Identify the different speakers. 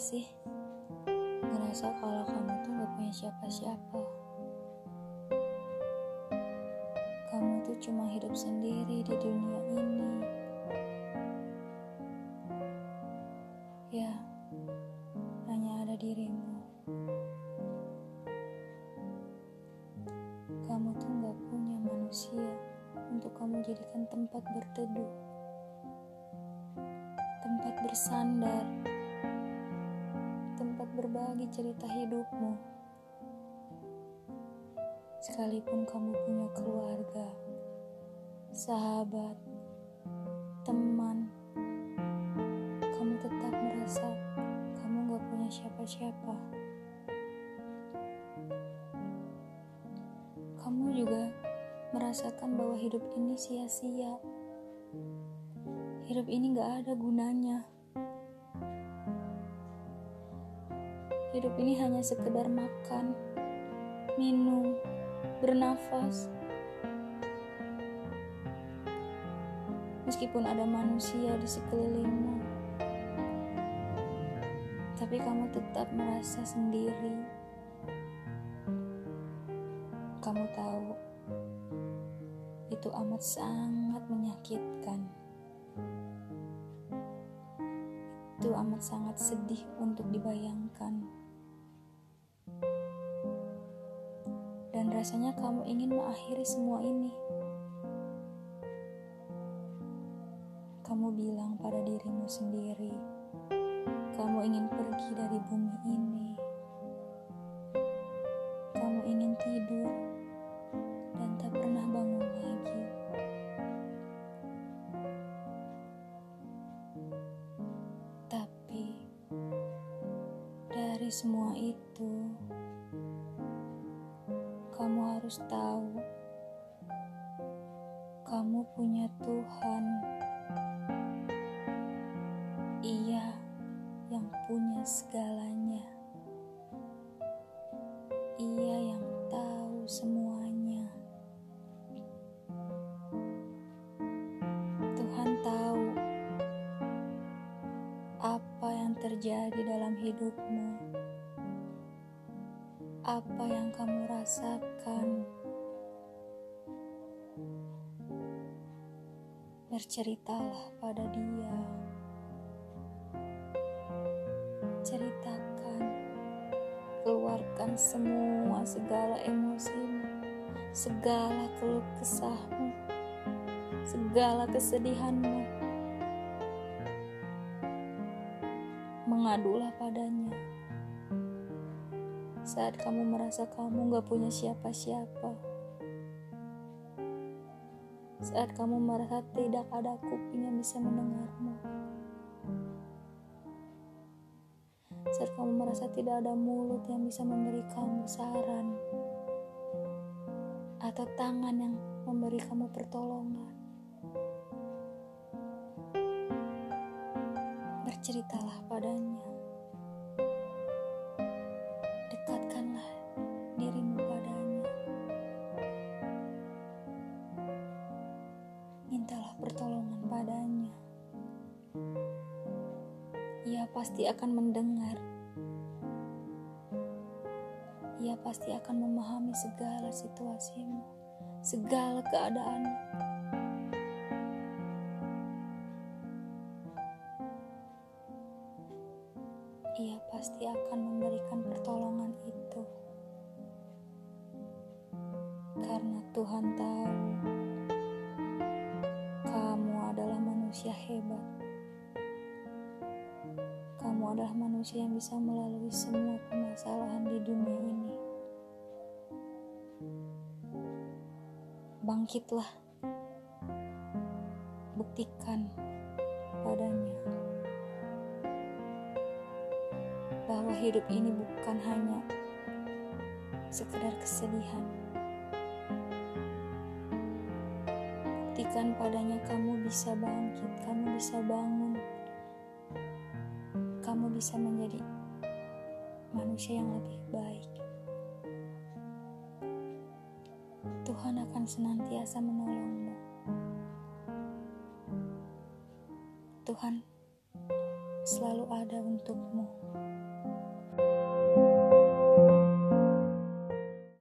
Speaker 1: sih ngerasa kalau kamu tuh gak punya siapa-siapa? Kamu tuh cuma hidup sendiri di dunia ini. Ya, hanya ada dirimu. Kamu tuh gak punya manusia untuk kamu jadikan tempat berteduh, tempat bersandar berbagi cerita hidupmu. Sekalipun kamu punya keluarga, sahabat, teman, kamu tetap merasa kamu gak punya siapa-siapa. Kamu juga merasakan bahwa hidup ini sia-sia. Hidup ini gak ada gunanya. Hidup ini hanya sekedar makan, minum, bernafas. Meskipun ada manusia di sekelilingmu, tapi kamu tetap merasa sendiri. Kamu tahu, itu amat sangat menyakitkan. Itu amat sangat sedih untuk dibayangkan. Rasanya kamu ingin mengakhiri semua ini. Kamu bilang pada dirimu sendiri, kamu ingin pergi dari bumi ini. Kamu ingin tidur dan tak pernah bangun lagi. Tapi dari semua itu, harus tahu, kamu punya Tuhan. Ia yang punya segalanya. Ia yang tahu semuanya. Tuhan tahu apa yang terjadi dalam hidupmu apa yang kamu rasakan. Berceritalah pada dia. Ceritakan, keluarkan semua segala emosimu, segala keluh kesahmu, segala kesedihanmu. Mengadulah padanya saat kamu merasa kamu gak punya siapa-siapa. Saat kamu merasa tidak ada kuping yang bisa mendengarmu. Saat kamu merasa tidak ada mulut yang bisa memberi kamu saran. Atau tangan yang memberi kamu pertolongan. Berceritalah padanya. Pertolongan padanya. Ia pasti akan mendengar. Ia pasti akan memahami segala situasimu, segala keadaan. Ia pasti akan memberikan pertolongan itu. Karena Tuhan tahu manusia hebat. Kamu adalah manusia yang bisa melalui semua permasalahan di dunia ini. Bangkitlah, buktikan padanya bahwa hidup ini bukan hanya sekedar kesedihan buktikan padanya kamu bisa bangkit, kamu bisa bangun, kamu bisa menjadi manusia yang lebih baik. Tuhan akan senantiasa menolongmu. Tuhan selalu ada untukmu.